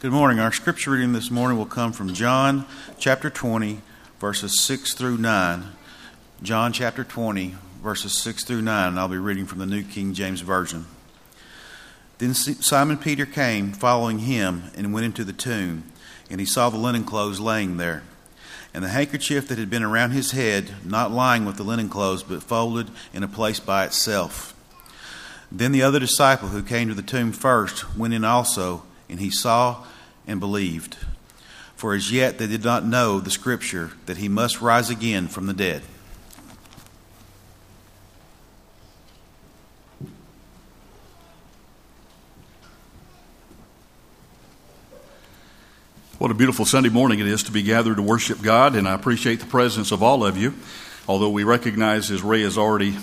Good morning. Our scripture reading this morning will come from John chapter 20, verses 6 through 9. John chapter 20, verses 6 through 9, and I'll be reading from the New King James Version. Then Simon Peter came, following him, and went into the tomb, and he saw the linen clothes laying there, and the handkerchief that had been around his head, not lying with the linen clothes, but folded in a place by itself. Then the other disciple who came to the tomb first went in also and he saw and believed. For as yet they did not know the scripture that he must rise again from the dead. What a beautiful Sunday morning it is to be gathered to worship God, and I appreciate the presence of all of you. Although we recognize, as Ray has already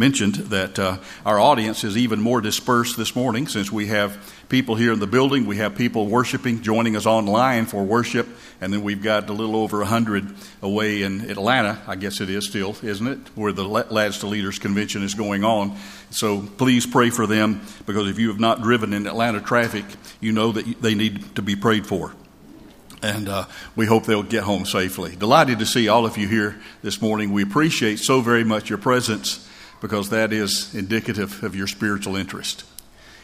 mentioned, that uh, our audience is even more dispersed this morning since we have people here in the building. We have people worshiping, joining us online for worship, and then we've got a little over 100 away in Atlanta, I guess it is still, isn't it? Where the Lads to Leaders Convention is going on. So please pray for them because if you have not driven in Atlanta traffic, you know that they need to be prayed for. And uh, we hope they'll get home safely. Delighted to see all of you here this morning. We appreciate so very much your presence because that is indicative of your spiritual interest.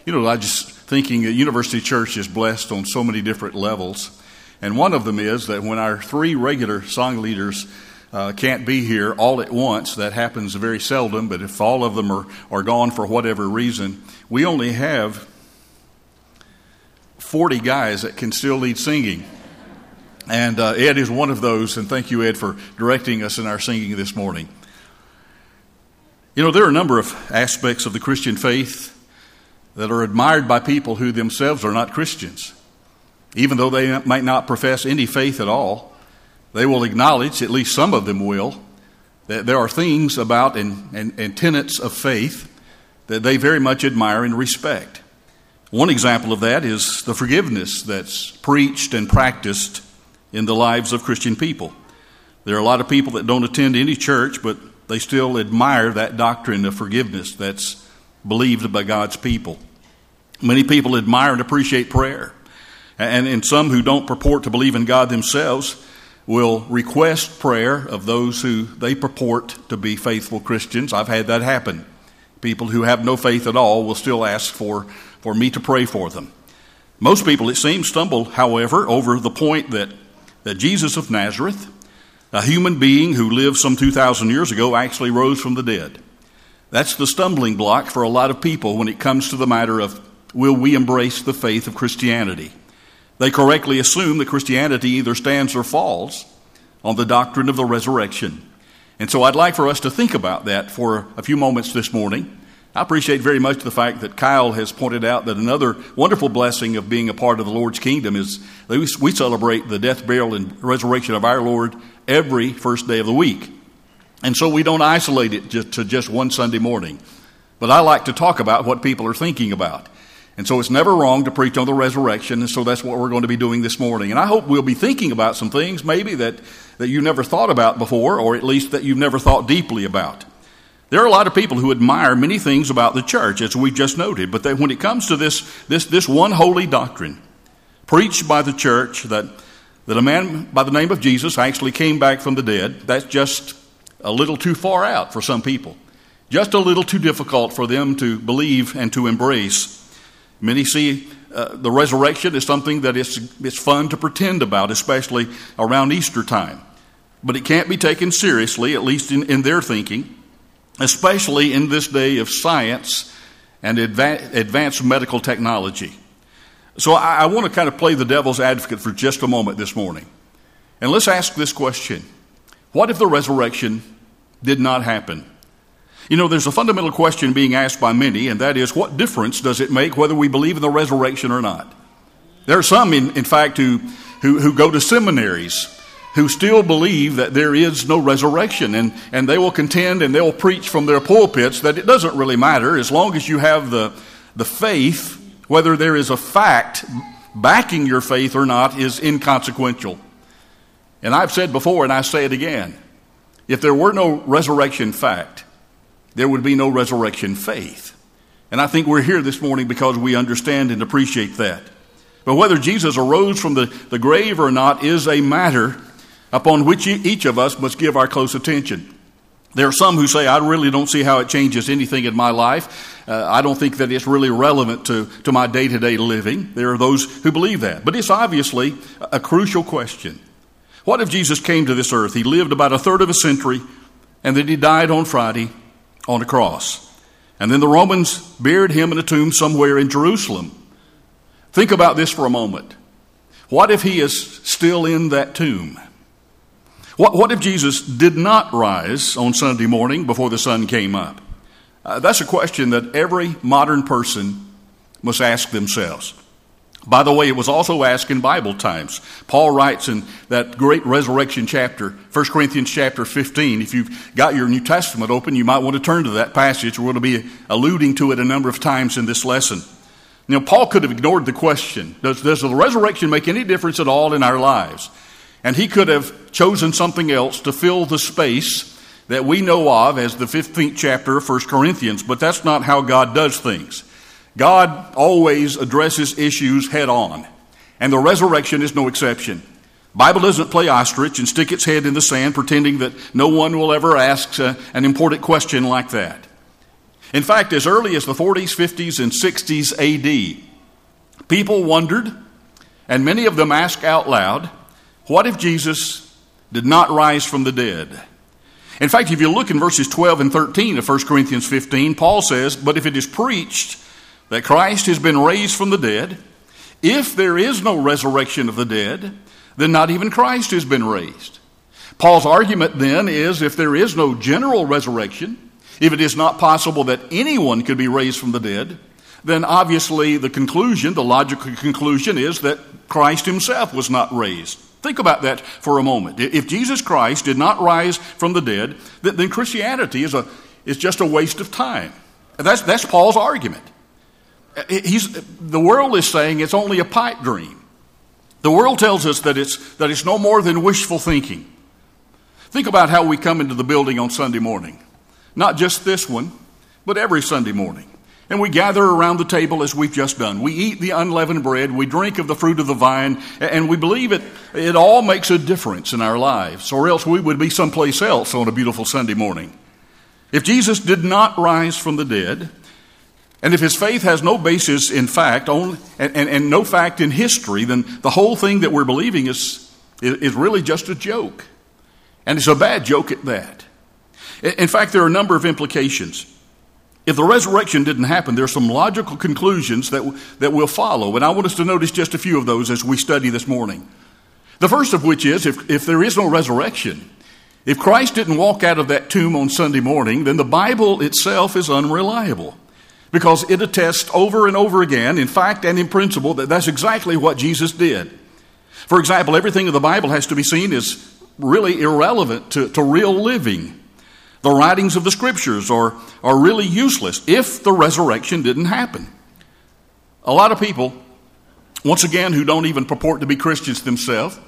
You know, I just thinking that University Church is blessed on so many different levels. And one of them is that when our three regular song leaders uh, can't be here all at once, that happens very seldom, but if all of them are, are gone for whatever reason, we only have 40 guys that can still lead singing. And uh, Ed is one of those, and thank you, Ed, for directing us in our singing this morning. You know, there are a number of aspects of the Christian faith that are admired by people who themselves are not Christians. Even though they might not profess any faith at all, they will acknowledge, at least some of them will, that there are things about and, and, and tenets of faith that they very much admire and respect. One example of that is the forgiveness that's preached and practiced in the lives of Christian people. There are a lot of people that don't attend any church, but they still admire that doctrine of forgiveness that's believed by God's people. Many people admire and appreciate prayer. And, and some who don't purport to believe in God themselves will request prayer of those who they purport to be faithful Christians. I've had that happen. People who have no faith at all will still ask for, for me to pray for them. Most people, it seems, stumble, however, over the point that, that Jesus of Nazareth, a human being who lived some 2,000 years ago, actually rose from the dead. That's the stumbling block for a lot of people when it comes to the matter of will we embrace the faith of Christianity? They correctly assume that Christianity either stands or falls on the doctrine of the resurrection. And so I'd like for us to think about that for a few moments this morning. I appreciate very much the fact that Kyle has pointed out that another wonderful blessing of being a part of the Lord's kingdom is we celebrate the death, burial, and resurrection of our Lord every first day of the week. And so we don't isolate it just to just one Sunday morning. But I like to talk about what people are thinking about. And so it's never wrong to preach on the resurrection, and so that's what we're going to be doing this morning. And I hope we'll be thinking about some things maybe that, that you never thought about before, or at least that you've never thought deeply about. There are a lot of people who admire many things about the church, as we just noted, but that when it comes to this, this, this one holy doctrine, preached by the church, that, that a man by the name of Jesus actually came back from the dead, that's just a little too far out for some people. Just a little too difficult for them to believe and to embrace. Many see uh, the resurrection as something that it's, it's fun to pretend about, especially around Easter time. But it can't be taken seriously, at least in, in their thinking, especially in this day of science and adva- advanced medical technology. So I, I want to kind of play the devil's advocate for just a moment this morning. And let's ask this question What if the resurrection did not happen? You know, there's a fundamental question being asked by many, and that is what difference does it make whether we believe in the resurrection or not? There are some, in, in fact, who, who, who go to seminaries who still believe that there is no resurrection, and, and they will contend and they'll preach from their pulpits that it doesn't really matter as long as you have the, the faith, whether there is a fact backing your faith or not, is inconsequential. And I've said before, and I say it again if there were no resurrection fact, there would be no resurrection faith. And I think we're here this morning because we understand and appreciate that. But whether Jesus arose from the, the grave or not is a matter upon which each of us must give our close attention. There are some who say, I really don't see how it changes anything in my life. Uh, I don't think that it's really relevant to, to my day to day living. There are those who believe that. But it's obviously a crucial question. What if Jesus came to this earth? He lived about a third of a century, and then he died on Friday on a cross. And then the Romans buried him in a tomb somewhere in Jerusalem. Think about this for a moment. What if he is still in that tomb? What, what if Jesus did not rise on Sunday morning before the sun came up? Uh, that's a question that every modern person must ask themselves. By the way, it was also asked in Bible times. Paul writes in that great resurrection chapter, 1 Corinthians chapter 15. If you've got your New Testament open, you might want to turn to that passage. We're going to be alluding to it a number of times in this lesson. Now, Paul could have ignored the question Does, does the resurrection make any difference at all in our lives? And he could have chosen something else to fill the space that we know of as the 15th chapter of 1 Corinthians, but that's not how God does things. God always addresses issues head on, and the resurrection is no exception. Bible doesn't play ostrich and stick its head in the sand pretending that no one will ever ask uh, an important question like that. In fact, as early as the 40s, 50s, and 60s AD, people wondered, and many of them asked out loud, what if Jesus did not rise from the dead? In fact, if you look in verses 12 and 13 of 1 Corinthians 15, Paul says, But if it is preached that Christ has been raised from the dead, if there is no resurrection of the dead, then not even Christ has been raised. Paul's argument then is if there is no general resurrection, if it is not possible that anyone could be raised from the dead, then obviously the conclusion, the logical conclusion, is that Christ himself was not raised. Think about that for a moment. If Jesus Christ did not rise from the dead, then Christianity is, a, is just a waste of time. That's, that's Paul's argument. Uh, he's, the world is saying it's only a pipe dream. The world tells us that it's, that it's no more than wishful thinking. Think about how we come into the building on Sunday morning. Not just this one, but every Sunday morning. And we gather around the table as we've just done. We eat the unleavened bread, we drink of the fruit of the vine, and we believe it, it all makes a difference in our lives, or else we would be someplace else on a beautiful Sunday morning. If Jesus did not rise from the dead, and if his faith has no basis in fact only, and, and, and no fact in history, then the whole thing that we're believing is, is really just a joke. And it's a bad joke at that. In fact, there are a number of implications. If the resurrection didn't happen, there are some logical conclusions that, that will follow, and I want us to notice just a few of those as we study this morning. The first of which is if, if there is no resurrection, if Christ didn't walk out of that tomb on Sunday morning, then the Bible itself is unreliable because it attests over and over again, in fact and in principle, that that's exactly what Jesus did. For example, everything in the Bible has to be seen as really irrelevant to, to real living. The writings of the scriptures are, are really useless if the resurrection didn't happen. A lot of people, once again, who don't even purport to be Christians themselves,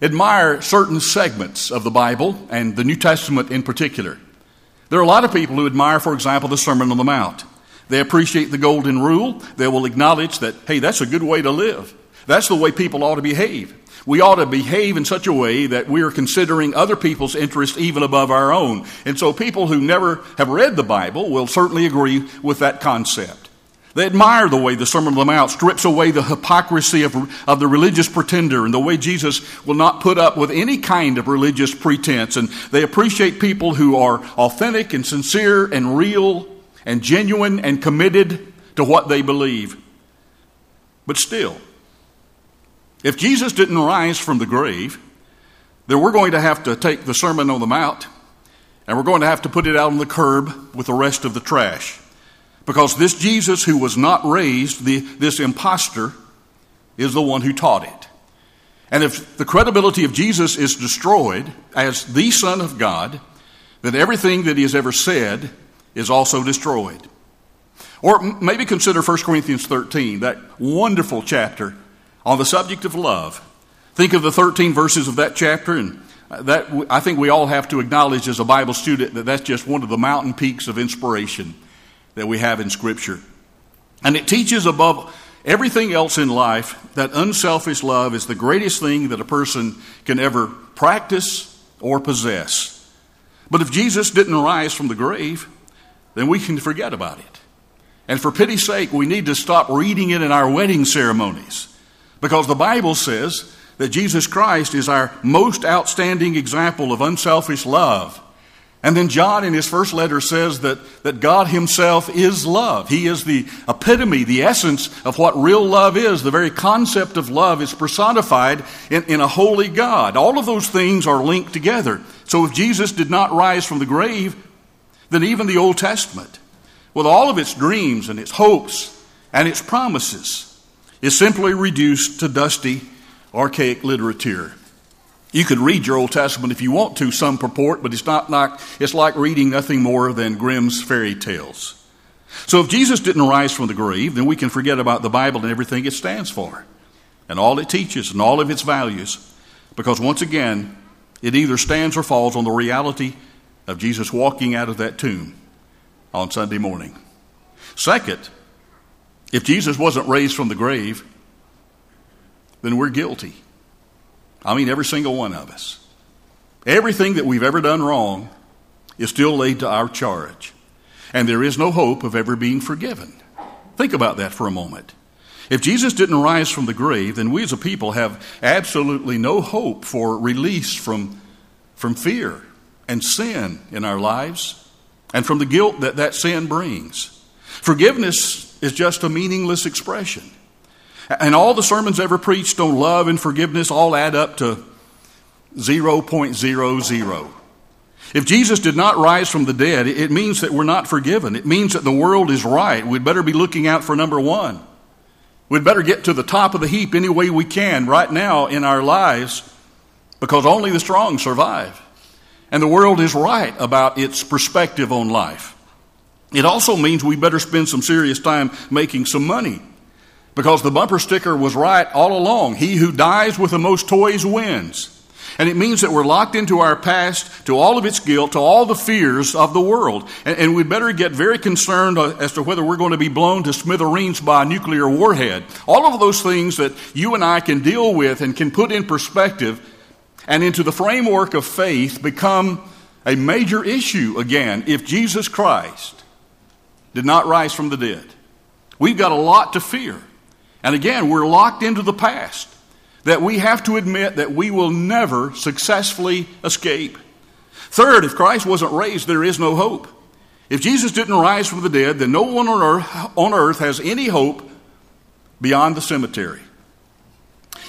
admire certain segments of the Bible and the New Testament in particular. There are a lot of people who admire, for example, the Sermon on the Mount. They appreciate the Golden Rule. They will acknowledge that, hey, that's a good way to live. That's the way people ought to behave. We ought to behave in such a way that we are considering other people's interests even above our own. And so people who never have read the Bible will certainly agree with that concept. They admire the way the Sermon on the Mount strips away the hypocrisy of, of the religious pretender and the way Jesus will not put up with any kind of religious pretense. And they appreciate people who are authentic and sincere and real and genuine and committed to what they believe. But still, if Jesus didn't rise from the grave, then we're going to have to take the Sermon on the Mount and we're going to have to put it out on the curb with the rest of the trash. Because this Jesus who was not raised, the, this impostor, is the one who taught it. And if the credibility of Jesus is destroyed as the Son of God, then everything that he has ever said is also destroyed. Or maybe consider 1 Corinthians 13, that wonderful chapter on the subject of love. Think of the 13 verses of that chapter, and uh, that I think we all have to acknowledge as a Bible student that that's just one of the mountain peaks of inspiration that we have in Scripture. And it teaches above Everything else in life, that unselfish love, is the greatest thing that a person can ever practice or possess. But if Jesus didn't rise from the grave, then we can forget about it. And for pity's sake, we need to stop reading it in our wedding ceremonies. Because the Bible says that Jesus Christ is our most outstanding example of unselfish love. And then John in his first letter says that, that God himself is love. He is the epitome, the essence of what real love is. The very concept of love is personified in, in a holy God. All of those things are linked together. So if Jesus did not rise from the grave, then even the Old Testament, with all of its dreams and its hopes and its promises, is simply reduced to dusty, archaic literature. You could read your Old Testament if you want to, some purport, but it's not like, it's like reading nothing more than Grimm's fairy tales. So if Jesus didn't rise from the grave, then we can forget about the Bible and everything it stands for, and all it teaches, and all of its values, because once again, it either stands or falls on the reality of Jesus walking out of that tomb on Sunday morning. Second, if Jesus wasn't raised from the grave, then we're guilty. I mean, every single one of us. Everything that we've ever done wrong is still laid to our charge. And there is no hope of ever being forgiven. Think about that for a moment. If Jesus didn't rise from the grave, then we as a people have absolutely no hope for release from, from fear and sin in our lives and from the guilt that that sin brings. Forgiveness is just a meaningless expression. And all the sermons ever preached on love and forgiveness all add up to 0.00. If Jesus did not rise from the dead, it means that we're not forgiven. It means that the world is right. We'd better be looking out for number one. We'd better get to the top of the heap any way we can right now in our lives because only the strong survive. And the world is right about its perspective on life. It also means we better spend some serious time making some money because the bumper sticker was right all along. He who dies with the most toys wins. And it means that we're locked into our past, to all of its guilt, to all the fears of the world. And, and we'd better get very concerned uh, as to whether we're going to be blown to smithereens by a nuclear warhead. All of those things that you and I can deal with and can put in perspective and into the framework of faith become a major issue again if Jesus Christ did not rise from the dead. We've got a lot to fear. And again, we're locked into the past that we have to admit that we will never successfully escape. Third, if Christ wasn't raised, there is no hope. If Jesus didn't rise from the dead, then no one on earth, on earth has any hope beyond the cemetery.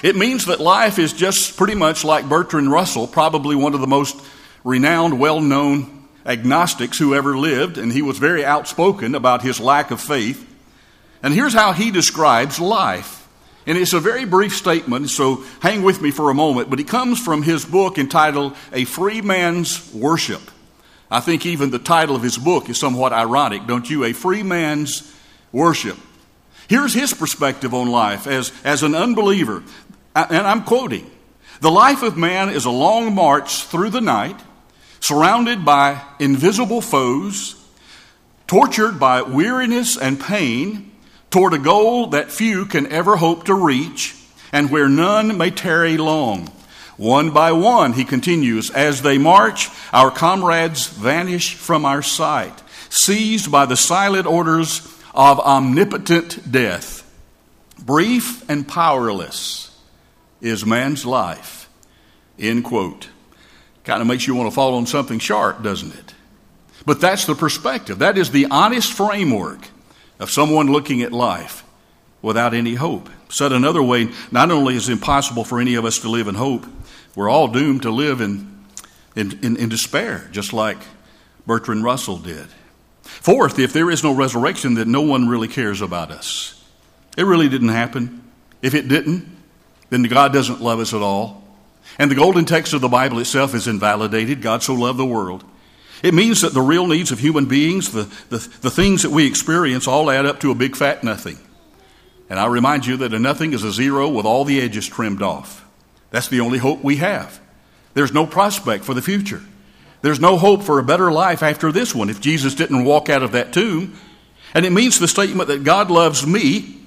It means that life is just pretty much like Bertrand Russell, probably one of the most renowned, well known agnostics who ever lived, and he was very outspoken about his lack of faith. And here's how he describes life. And it's a very brief statement, so hang with me for a moment, but it comes from his book entitled A Free Man's Worship. I think even the title of his book is somewhat ironic, don't you? A Free Man's Worship. Here's his perspective on life as, as an unbeliever. And I'm quoting The life of man is a long march through the night, surrounded by invisible foes, tortured by weariness and pain toward a goal that few can ever hope to reach and where none may tarry long. One by one, he continues, as they march, our comrades vanish from our sight, seized by the silent orders of omnipotent death. Brief and powerless is man's life. End quote. Kind of makes you want to fall on something sharp, doesn't it? But that's the perspective. That is the honest framework of someone looking at life without any hope. Said another way, not only is it impossible for any of us to live in hope, we're all doomed to live in, in, in, in despair, just like Bertrand Russell did. Fourth, if there is no resurrection, then no one really cares about us. It really didn't happen. If it didn't, then God doesn't love us at all. And the golden text of the Bible itself is invalidated. God so loved the world it means that the real needs of human beings, the, the, the things that we experience, all add up to a big fat nothing. And I remind you that a nothing is a zero with all the edges trimmed off. That's the only hope we have. There's no prospect for the future. There's no hope for a better life after this one if Jesus didn't walk out of that tomb. And it means the statement that God loves me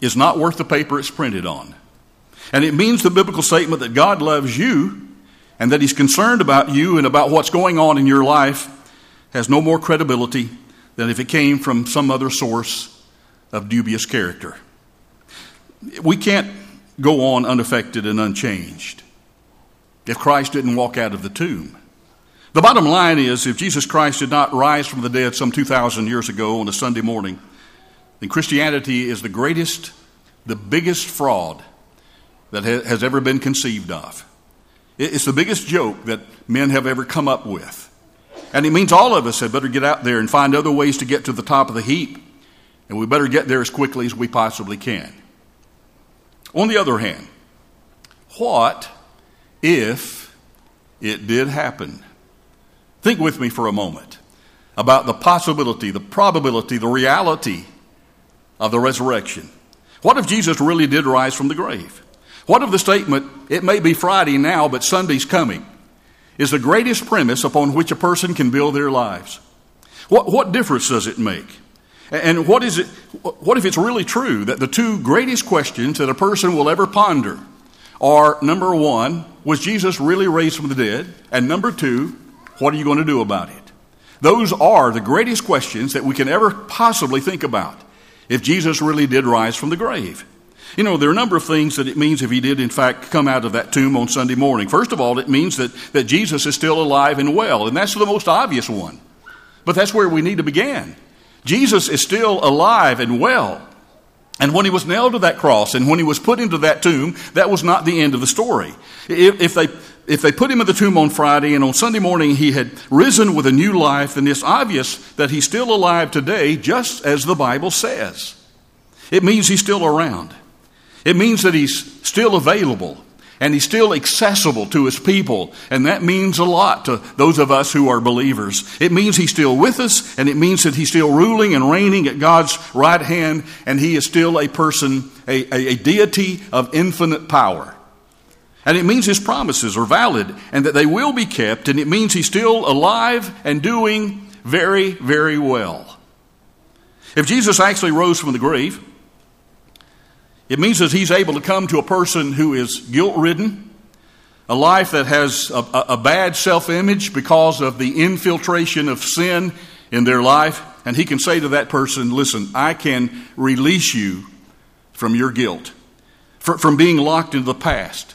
is not worth the paper it's printed on. And it means the biblical statement that God loves you and that He's concerned about you and about what's going on in your life has no more credibility than if it came from some other source of dubious character. We can't go on unaffected and unchanged if Christ didn't walk out of the tomb. The bottom line is if Jesus Christ did not rise from the dead some 2,000 years ago on a Sunday morning, then Christianity is the greatest, the biggest fraud that has ever been conceived of. It's the biggest joke that men have ever come up with. And it means all of us had better get out there and find other ways to get to the top of the heap. And we better get there as quickly as we possibly can. On the other hand, what if it did happen? Think with me for a moment about the possibility, the probability, the reality of the resurrection. What if Jesus really did rise from the grave? What of the statement, it may be Friday now, but Sunday's coming, is the greatest premise upon which a person can build their lives? What, what difference does it make? And what, is it, what if it's really true that the two greatest questions that a person will ever ponder are number one, was Jesus really raised from the dead? And number two, what are you going to do about it? Those are the greatest questions that we can ever possibly think about if Jesus really did rise from the grave. You know, there are a number of things that it means if he did, in fact, come out of that tomb on Sunday morning. First of all, it means that, that Jesus is still alive and well, and that's the most obvious one. But that's where we need to begin. Jesus is still alive and well. And when he was nailed to that cross and when he was put into that tomb, that was not the end of the story. If, if, they, if they put him in the tomb on Friday and on Sunday morning he had risen with a new life, then it's obvious that he's still alive today, just as the Bible says. It means he's still around. It means that he's still available and he's still accessible to his people. And that means a lot to those of us who are believers. It means he's still with us, and it means that he's still ruling and reigning at God's right hand, and he is still a person, a, a, a deity of infinite power. And it means his promises are valid and that they will be kept, and it means he's still alive and doing very, very well. If Jesus actually rose from the grave, it means that he's able to come to a person who is guilt ridden, a life that has a, a bad self image because of the infiltration of sin in their life, and he can say to that person, Listen, I can release you from your guilt, from being locked into the past,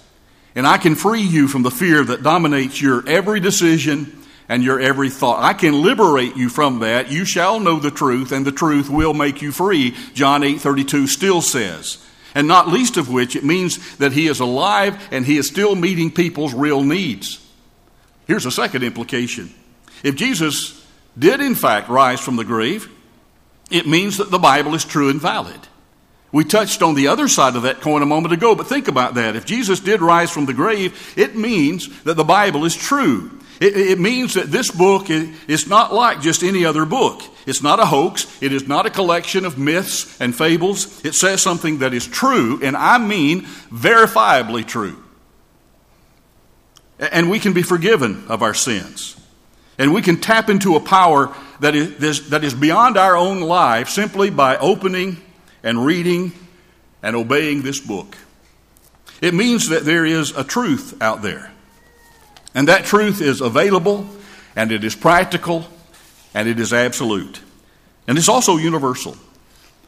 and I can free you from the fear that dominates your every decision and your every thought. I can liberate you from that. You shall know the truth, and the truth will make you free. John 8 32 still says. And not least of which, it means that he is alive and he is still meeting people's real needs. Here's a second implication. If Jesus did in fact rise from the grave, it means that the Bible is true and valid. We touched on the other side of that coin a moment ago, but think about that. If Jesus did rise from the grave, it means that the Bible is true. It, it means that this book is not like just any other book. It's not a hoax. It is not a collection of myths and fables. It says something that is true, and I mean verifiably true. And we can be forgiven of our sins. And we can tap into a power that is, that is beyond our own life simply by opening and reading and obeying this book. It means that there is a truth out there. And that truth is available, and it is practical, and it is absolute. And it's also universal.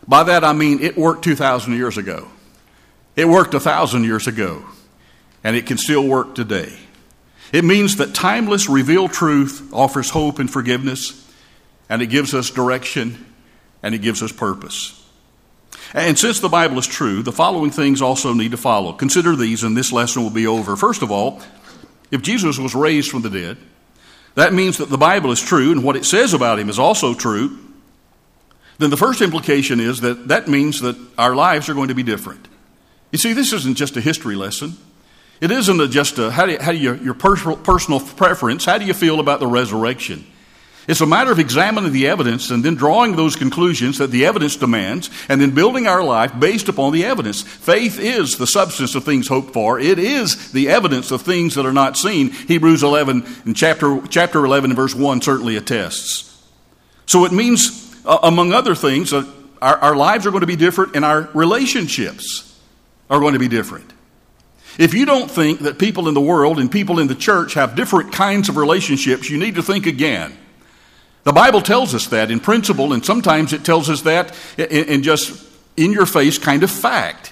By that I mean it worked 2,000 years ago, it worked 1,000 years ago, and it can still work today. It means that timeless, revealed truth offers hope and forgiveness, and it gives us direction, and it gives us purpose. And since the Bible is true, the following things also need to follow. Consider these, and this lesson will be over. First of all, if Jesus was raised from the dead, that means that the Bible is true and what it says about him is also true. Then the first implication is that that means that our lives are going to be different. You see, this isn't just a history lesson. It isn't just a, how do you, how do you, your personal, personal preference, how do you feel about the resurrection? It's a matter of examining the evidence and then drawing those conclusions that the evidence demands and then building our life based upon the evidence. Faith is the substance of things hoped for. It is the evidence of things that are not seen. Hebrews 11 and chapter, chapter 11 and verse 1 certainly attests. So it means, uh, among other things, that our, our lives are going to be different and our relationships are going to be different. If you don't think that people in the world and people in the church have different kinds of relationships, you need to think again. The Bible tells us that in principle, and sometimes it tells us that in, just in your face kind of fact.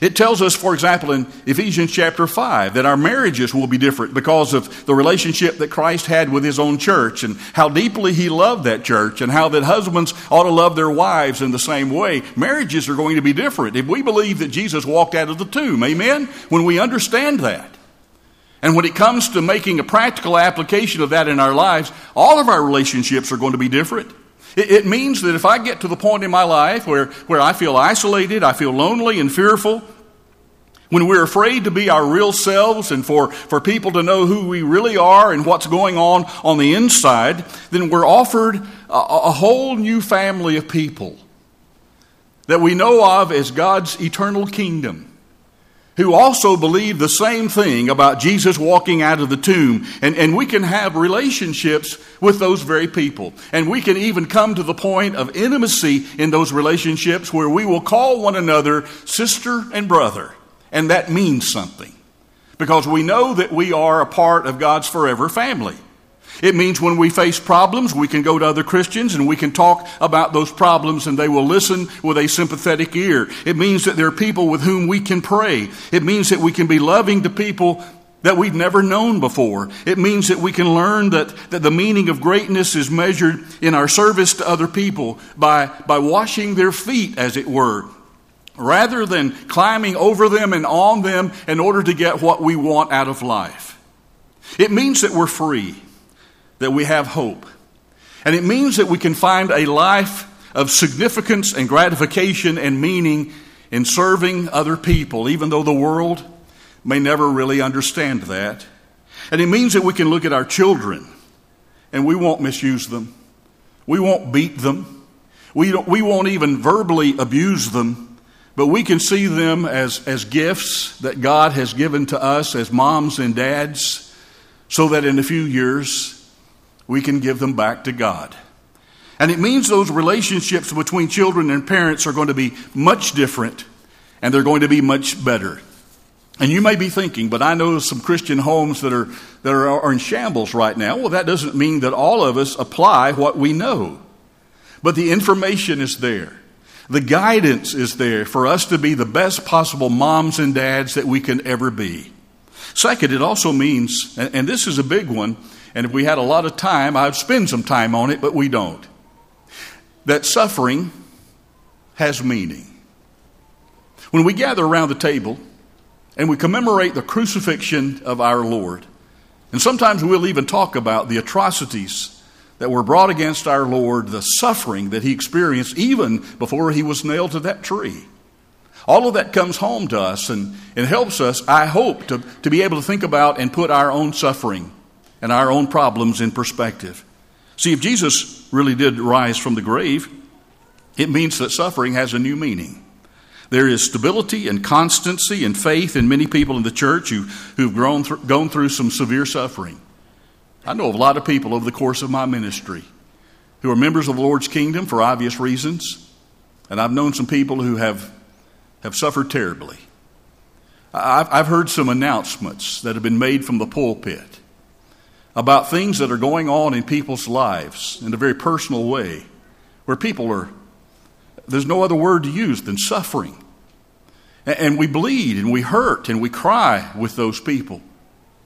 It tells us, for example, in Ephesians chapter 5, that our marriages will be different because of the relationship that Christ had with his own church and how deeply he loved that church and how that husbands ought to love their wives in the same way. Marriages are going to be different if we believe that Jesus walked out of the tomb. Amen? When we understand that. And when it comes to making a practical application of that in our lives, all of our relationships are going to be different. It, it means that if I get to the point in my life where, where I feel isolated, I feel lonely and fearful, when we're afraid to be our real selves and for, for people to know who we really are and what's going on on the inside, then we're offered a, a whole new family of people that we know of as God's eternal kingdom who also believe the same thing about Jesus walking out of the tomb. And, and we can have relationships with those very people. And we can even come to the point of intimacy in those relationships where we will call one another sister and brother. And that means something. Because we know that we are a part of God's forever family. It means when we face problems, we can go to other Christians and we can talk about those problems and they will listen with a sympathetic ear. It means that there are people with whom we can pray. It means that we can be loving to people that we've never known before. It means that we can learn that, that the meaning of greatness is measured in our service to other people by, by washing their feet, as it were, rather than climbing over them and on them in order to get what we want out of life. It means that we're free that we have hope. And it means that we can find a life of significance and gratification and meaning in serving other people, even though the world may never really understand that. And it means that we can look at our children and we won't misuse them. We won't beat them. We, we won't even verbally abuse them, but we can see them as, as gifts that God has given to us as moms and dads so that in a few years we can give them back to God. And it means those relationships between children and parents are going to be much different and they're going to be much better. And you may be thinking, but I know some Christian homes that are, that are, are in shambles right now. Well, that doesn't mean that all of us apply what we know. But the information is there. The guidance is there for us to be the best possible moms and dads that we can ever be. Second, it also means, and this is a big one, and if we had a lot of time, I'd spend some time on it, but we don't. That suffering has meaning. When we gather around the table and we commemorate the crucifixion of our Lord, and sometimes we'll even talk about the atrocities that were brought against our Lord, the suffering that he experienced even before he was nailed to that tree. All of that comes home to us and it helps us, I hope, to, to be able to think about and put our own suffering and our own problems in perspective. See, if Jesus really did rise from the grave, it means that suffering has a new meaning. There is stability and constancy and faith in many people in the church who, who've grown th- gone through some severe suffering. I know of a lot of people over the course of my ministry who are members of the Lord's kingdom for obvious reasons, and I've known some people who have, have suffered terribly. I've, I've heard some announcements that have been made from the pulpit about things that are going on in people's lives in a very personal way, where people are, there's no other word to use than suffering. And we bleed and we hurt and we cry with those people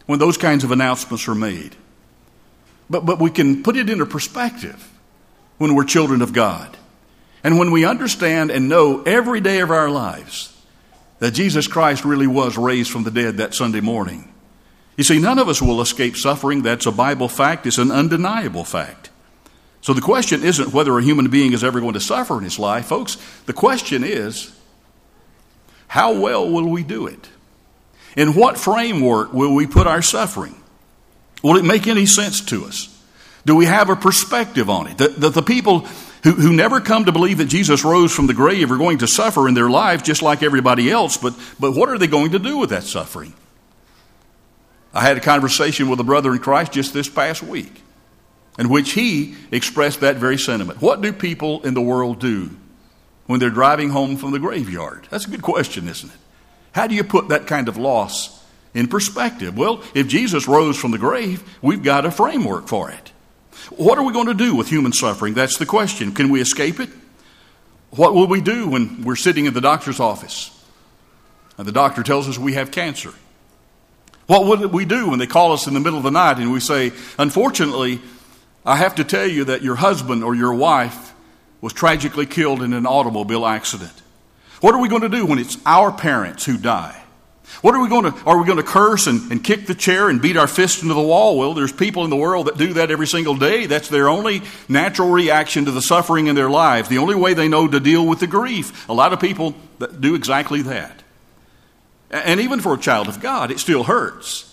when those kinds of announcements are made. But, but we can put it into perspective when we're children of God. And when we understand and know every day of our lives that Jesus Christ really was raised from the dead that Sunday morning you see, none of us will escape suffering. That's a Bible fact, it's an undeniable fact. So the question isn't whether a human being is ever going to suffer in his life, folks. The question is, how well will we do it? In what framework will we put our suffering? Will it make any sense to us? Do we have a perspective on it? That, that the people who, who never come to believe that Jesus rose from the grave are going to suffer in their lives just like everybody else, but, but what are they going to do with that suffering? I had a conversation with a brother in Christ just this past week in which he expressed that very sentiment. What do people in the world do when they're driving home from the graveyard? That's a good question, isn't it? How do you put that kind of loss in perspective? Well, if Jesus rose from the grave, we've got a framework for it. What are we going to do with human suffering? That's the question. Can we escape it? What will we do when we're sitting in the doctor's office and the doctor tells us we have cancer? What would we do when they call us in the middle of the night and we say, Unfortunately, I have to tell you that your husband or your wife was tragically killed in an automobile accident? What are we going to do when it's our parents who die? What are we going to, are we going to curse and, and kick the chair and beat our fist into the wall? Well, there's people in the world that do that every single day. That's their only natural reaction to the suffering in their lives, the only way they know to deal with the grief. A lot of people do exactly that. And even for a child of God, it still hurts.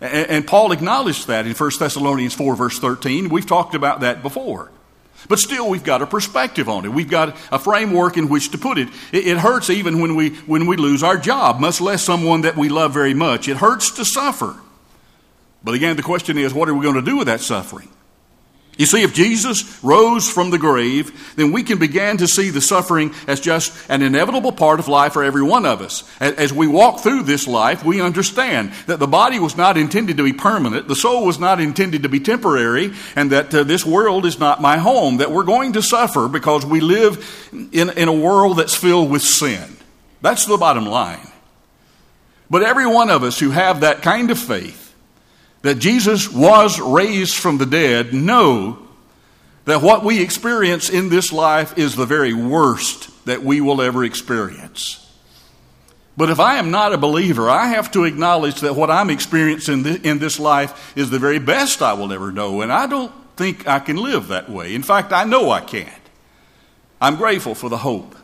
And Paul acknowledged that in 1 Thessalonians 4, verse 13. We've talked about that before. But still, we've got a perspective on it. We've got a framework in which to put it. It, hurts even when we, when we lose our job, much less someone that we love very much. It hurts to suffer. But again, the question is what are we going to do with that suffering? You see, if Jesus rose from the grave, then we can begin to see the suffering as just an inevitable part of life for every one of us. As we walk through this life, we understand that the body was not intended to be permanent, the soul was not intended to be temporary, and that uh, this world is not my home, that we're going to suffer because we live in, in a world that's filled with sin. That's the bottom line. But every one of us who have that kind of faith, that Jesus was raised from the dead know that what we experience in this life is the very worst that we will ever experience. But if I am not a believer, I have to acknowledge that what I'm experiencing in this life is the very best I will ever know, and I don't think I can live that way. In fact, I know I can't. I'm grateful for the hope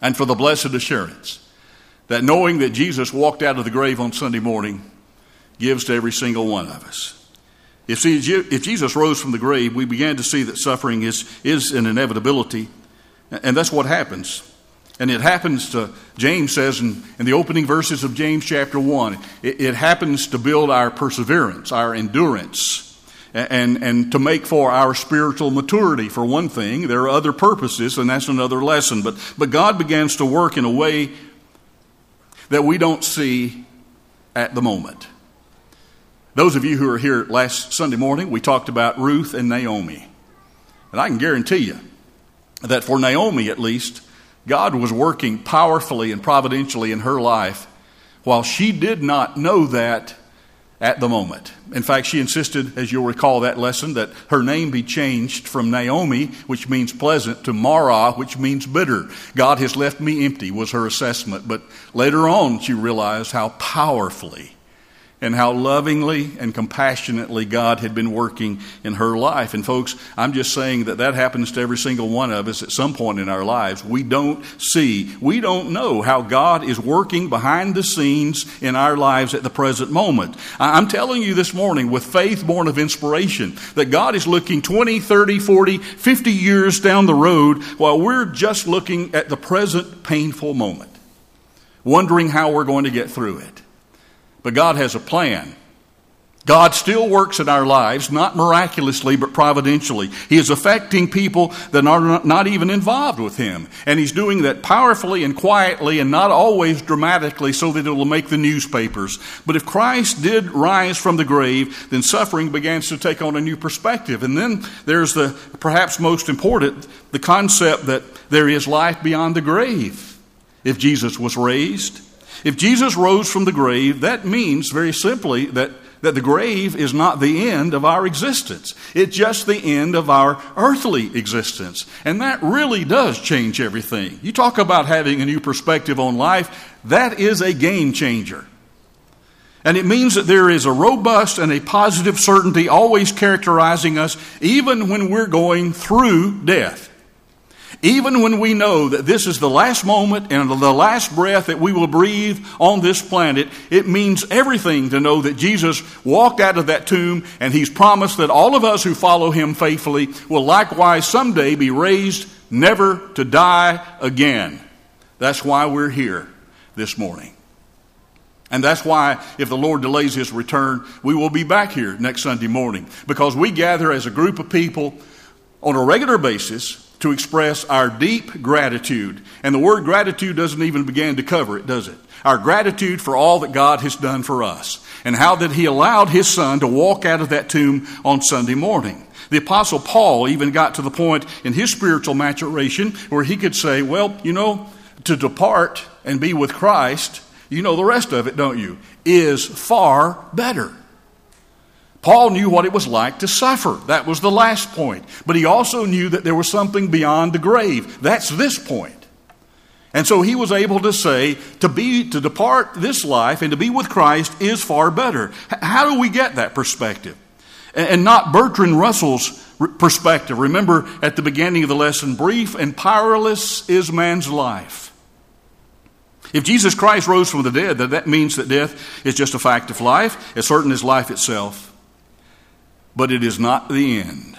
and for the blessed assurance that knowing that Jesus walked out of the grave on Sunday morning gives to every single one of us. If, if Jesus rose from the grave, we began to see that suffering is, is an inevitability, and that's what happens. And it happens to, James says in, in the opening verses of James chapter 1, it, it happens to build our perseverance, our endurance, and, and to make for our spiritual maturity, for one thing. There are other purposes, and that's another lesson. But, but God begins to work in a way that we don't see at the moment. Those of you who were here last Sunday morning, we talked about Ruth and Naomi. And I can guarantee you that for Naomi at least, God was working powerfully and providentially in her life while she did not know that at the moment. In fact, she insisted, as you'll recall that lesson, that her name be changed from Naomi, which means pleasant, to Mara, which means bitter. God has left me empty, was her assessment. But later on, she realized how powerfully and how lovingly and compassionately God had been working in her life. And, folks, I'm just saying that that happens to every single one of us at some point in our lives. We don't see, we don't know how God is working behind the scenes in our lives at the present moment. I'm telling you this morning with faith born of inspiration that God is looking 20, 30, 40, 50 years down the road while we're just looking at the present painful moment, wondering how we're going to get through it. But God has a plan. God still works in our lives, not miraculously, but providentially. He is affecting people that are not even involved with Him. And He's doing that powerfully and quietly and not always dramatically so that it will make the newspapers. But if Christ did rise from the grave, then suffering begins to take on a new perspective. And then there's the perhaps most important, the concept that there is life beyond the grave. If Jesus was raised, if Jesus rose from the grave, that means very simply that, that the grave is not the end of our existence. It's just the end of our earthly existence. And that really does change everything. You talk about having a new perspective on life, that is a game changer. And it means that there is a robust and a positive certainty always characterizing us, even when we're going through death. Even when we know that this is the last moment and the last breath that we will breathe on this planet, it means everything to know that Jesus walked out of that tomb and he's promised that all of us who follow him faithfully will likewise someday be raised never to die again. That's why we're here this morning. And that's why, if the Lord delays his return, we will be back here next Sunday morning because we gather as a group of people on a regular basis to express our deep gratitude. And the word gratitude doesn't even begin to cover it, does it? Our gratitude for all that God has done for us and how that He allowed His Son to walk out of that tomb on Sunday morning. The Apostle Paul even got to the point in his spiritual maturation where he could say, Well, you know, to depart and be with Christ, you know the rest of it, don't you? Is far better. Paul knew what it was like to suffer. That was the last point. But he also knew that there was something beyond the grave. That's this point. And so he was able to say, to be, to depart this life and to be with Christ is far better. How do we get that perspective? And not Bertrand Russell's perspective. Remember at the beginning of the lesson, brief and powerless is man's life. If Jesus Christ rose from the dead, that means that death is just a fact of life, as certain as life itself. But it is not the end.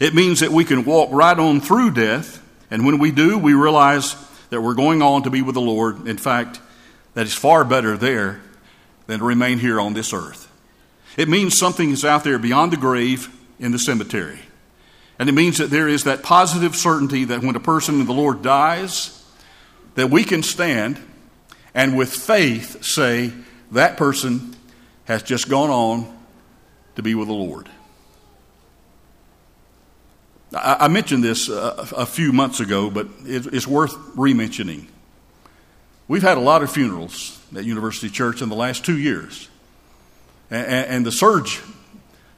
It means that we can walk right on through death, and when we do, we realize that we're going on to be with the Lord. In fact, that is far better there than to remain here on this earth. It means something is out there beyond the grave in the cemetery. And it means that there is that positive certainty that when a person in the Lord dies, that we can stand and with faith say, that person has just gone on to be with the Lord. I, mentioned this a, few months ago, but it's worth re-mentioning. We've had a lot of funerals at University Church in the last two years, and, the surge,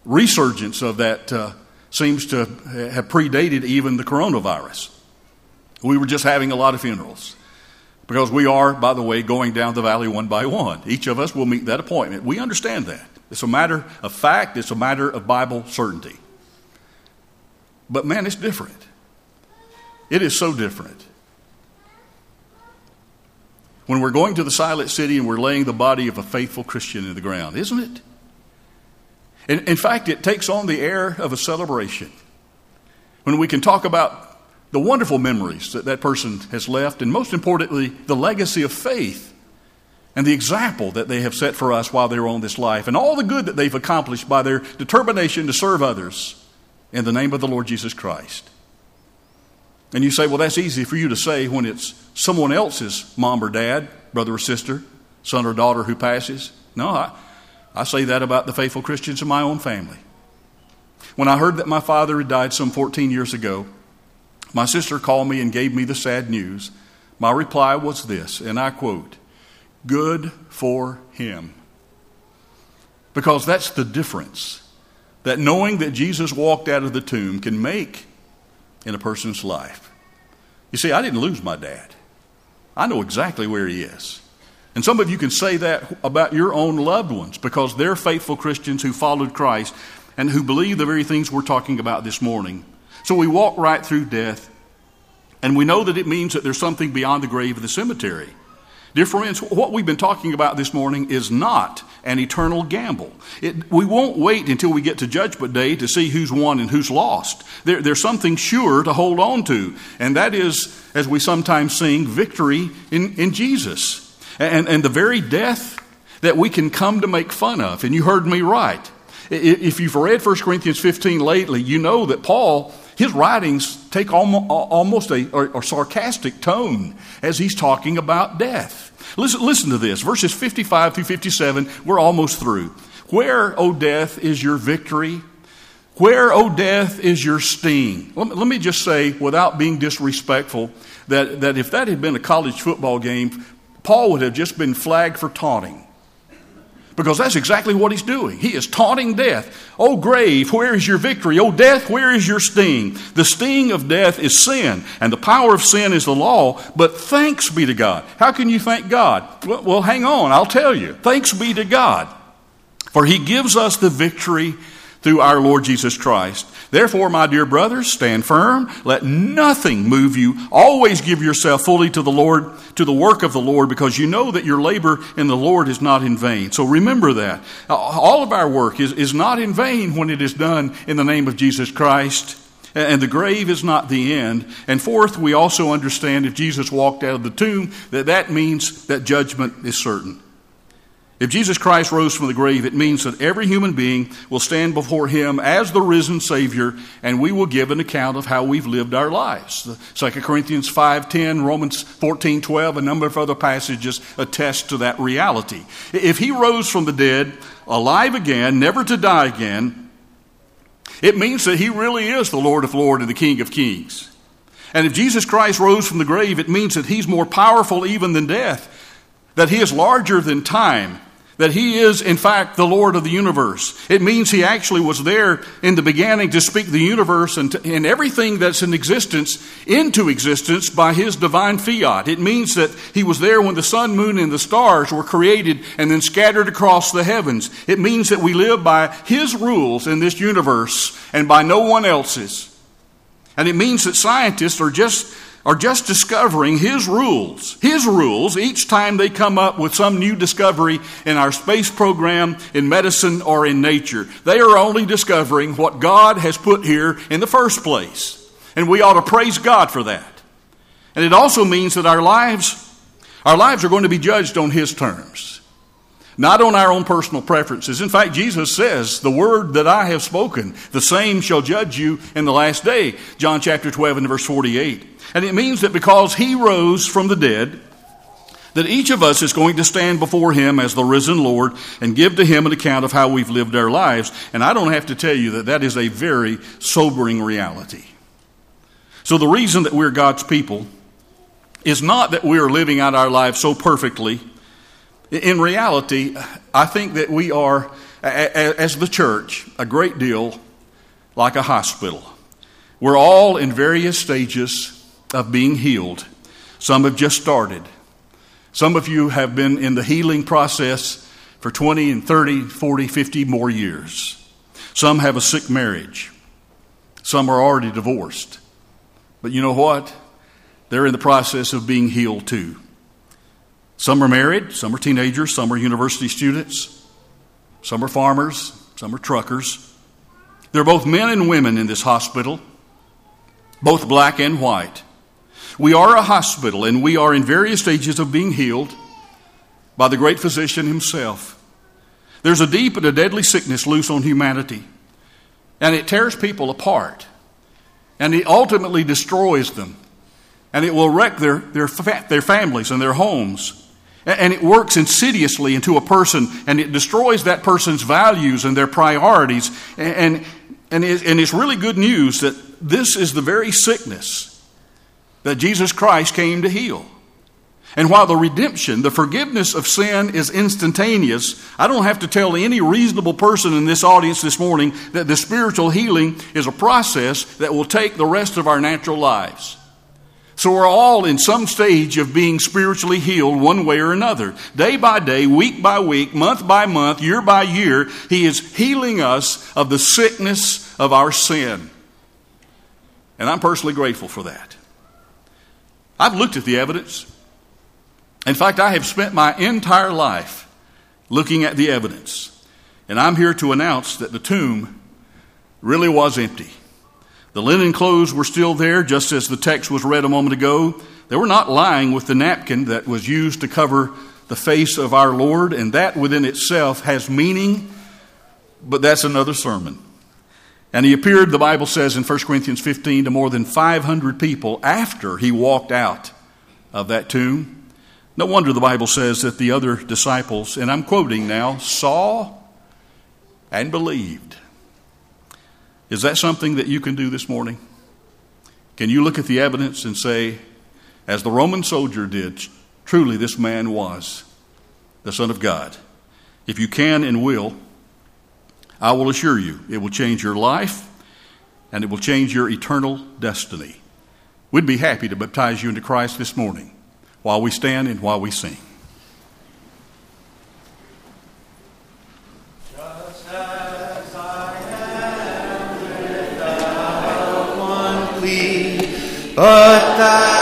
resurgence of that uh, seems to have predated even the coronavirus. We were just having a lot of funerals. Because we are, by the way, going down the valley one by one. Each of us will meet that appointment. We understand that. It's a matter of fact, it's a matter of Bible certainty. But man, it's different. It is so different. When we're going to the silent city and we're laying the body of a faithful Christian in the ground, isn't it? In, in fact, it takes on the air of a celebration. When we can talk about the wonderful memories that that person has left, and most importantly, the legacy of faith and the example that they have set for us while they're on this life, and all the good that they've accomplished by their determination to serve others in the name of the Lord Jesus Christ. And you say, well, that's easy for you to say when it's someone else's mom or dad, brother or sister, son or daughter who passes. No, I, I say that about the faithful Christians in my own family. When I heard that my father had died some 14 years ago, my sister called me and gave me the sad news. My reply was this, and I quote, Good for him. Because that's the difference that knowing that Jesus walked out of the tomb can make in a person's life. You see, I didn't lose my dad, I know exactly where he is. And some of you can say that about your own loved ones because they're faithful Christians who followed Christ and who believe the very things we're talking about this morning. So we walk right through death, and we know that it means that there's something beyond the grave of the cemetery. Dear friends, what we've been talking about this morning is not an eternal gamble. It, we won't wait until we get to Judgment Day to see who's won and who's lost. There, there's something sure to hold on to, and that is, as we sometimes sing, victory in, in Jesus. And, and the very death that we can come to make fun of. And you heard me right. If you've read 1 Corinthians 15 lately, you know that Paul his writings take almost a, a, sarcastic tone as he's talking about death. Listen, listen to this verses 55 through 57. We're almost through. Where, O death, is your victory? Where, O death, is your sting? Let me, let me just say, without being disrespectful, that, that if that had been a college football game, Paul would have just been flagged for taunting. Because that's exactly what he's doing. He is taunting death. Oh, grave, where is your victory? Oh, death, where is your sting? The sting of death is sin, and the power of sin is the law, but thanks be to God. How can you thank God? Well, hang on, I'll tell you. Thanks be to God, for he gives us the victory through our Lord Jesus Christ. Therefore, my dear brothers, stand firm. Let nothing move you. Always give yourself fully to the Lord, to the work of the Lord, because you know that your labor in the Lord is not in vain. So remember that. Uh, all of our work is, is not in vain when it is done in the name of Jesus Christ. And the grave is not the end. And fourth, we also understand if Jesus walked out of the tomb, that that means that judgment is certain. If Jesus Christ rose from the grave, it means that every human being will stand before him as the risen Savior, and we will give an account of how we've lived our lives. 2 Corinthians 5.10, Romans 14.12, a number of other passages attest to that reality. If he rose from the dead, alive again, never to die again, it means that he really is the Lord of Lords and the King of Kings. And if Jesus Christ rose from the grave, it means that he's more powerful even than death, that he is larger than time, that he is, in fact, the Lord of the universe. It means he actually was there in the beginning to speak the universe and, to, and everything that's in existence into existence by his divine fiat. It means that he was there when the sun, moon, and the stars were created and then scattered across the heavens. It means that we live by his rules in this universe and by no one else's. And it means that scientists are just are just discovering His rules, His rules, each time they come up with some new discovery in our space program, in medicine, or in nature. They are only discovering what God has put here in the first place. And we ought to praise God for that. And it also means that our lives, our lives are going to be judged on His terms not on our own personal preferences. In fact, Jesus says, The word that I have spoken, the same shall judge you in the last day. John chapter 12 and verse 48. And it means that because he rose from the dead, that each of us is going to stand before him as the risen Lord and give to him an account of how we've lived our lives. And I don't have to tell you that that is a very sobering reality. So, the reason that we're God's people is not that we are living out our lives so perfectly in reality, I think that we are, as the church, a great deal like a hospital. We're all in various stages of being healed. Some have just started. Some of you have been in the healing process for 20 and 30, 40, 50 more years. Some have a sick marriage. Some are already divorced. But you know what? They're in the process of being healed too. Some are married, some are teenagers, some are university students, some are farmers, some are truckers. There are both men and women in this hospital, both black and white. We are a hospital and we are in various stages of being healed by the great physician himself. There's a deep and a deadly sickness loose on humanity, and it tears people apart, and it ultimately destroys them, and it will wreck their, their, their families and their homes. And it works insidiously into a person and it destroys that person's values and their priorities. And, and, and it's really good news that this is the very sickness that Jesus Christ came to heal. And while the redemption, the forgiveness of sin is instantaneous, I don't have to tell any reasonable person in this audience this morning that the spiritual healing is a process that will take the rest of our natural lives. So we're all in some stage of being spiritually healed one way or another. Day by day, week by week, month by month, year by year, He is healing us of the sickness of our sin. And I'm personally grateful for that. I've looked at the evidence. In fact, I have spent my entire life looking at the evidence. And I'm here to announce that the tomb really was empty. The linen clothes were still there, just as the text was read a moment ago. They were not lying with the napkin that was used to cover the face of our Lord, and that within itself has meaning, but that's another sermon. And he appeared, the Bible says in 1 Corinthians 15, to more than 500 people after he walked out of that tomb. No wonder the Bible says that the other disciples, and I'm quoting now, saw and believed. Is that something that you can do this morning? Can you look at the evidence and say, as the Roman soldier did, truly this man was the Son of God? If you can and will, I will assure you it will change your life and it will change your eternal destiny. We'd be happy to baptize you into Christ this morning while we stand and while we sing. But thou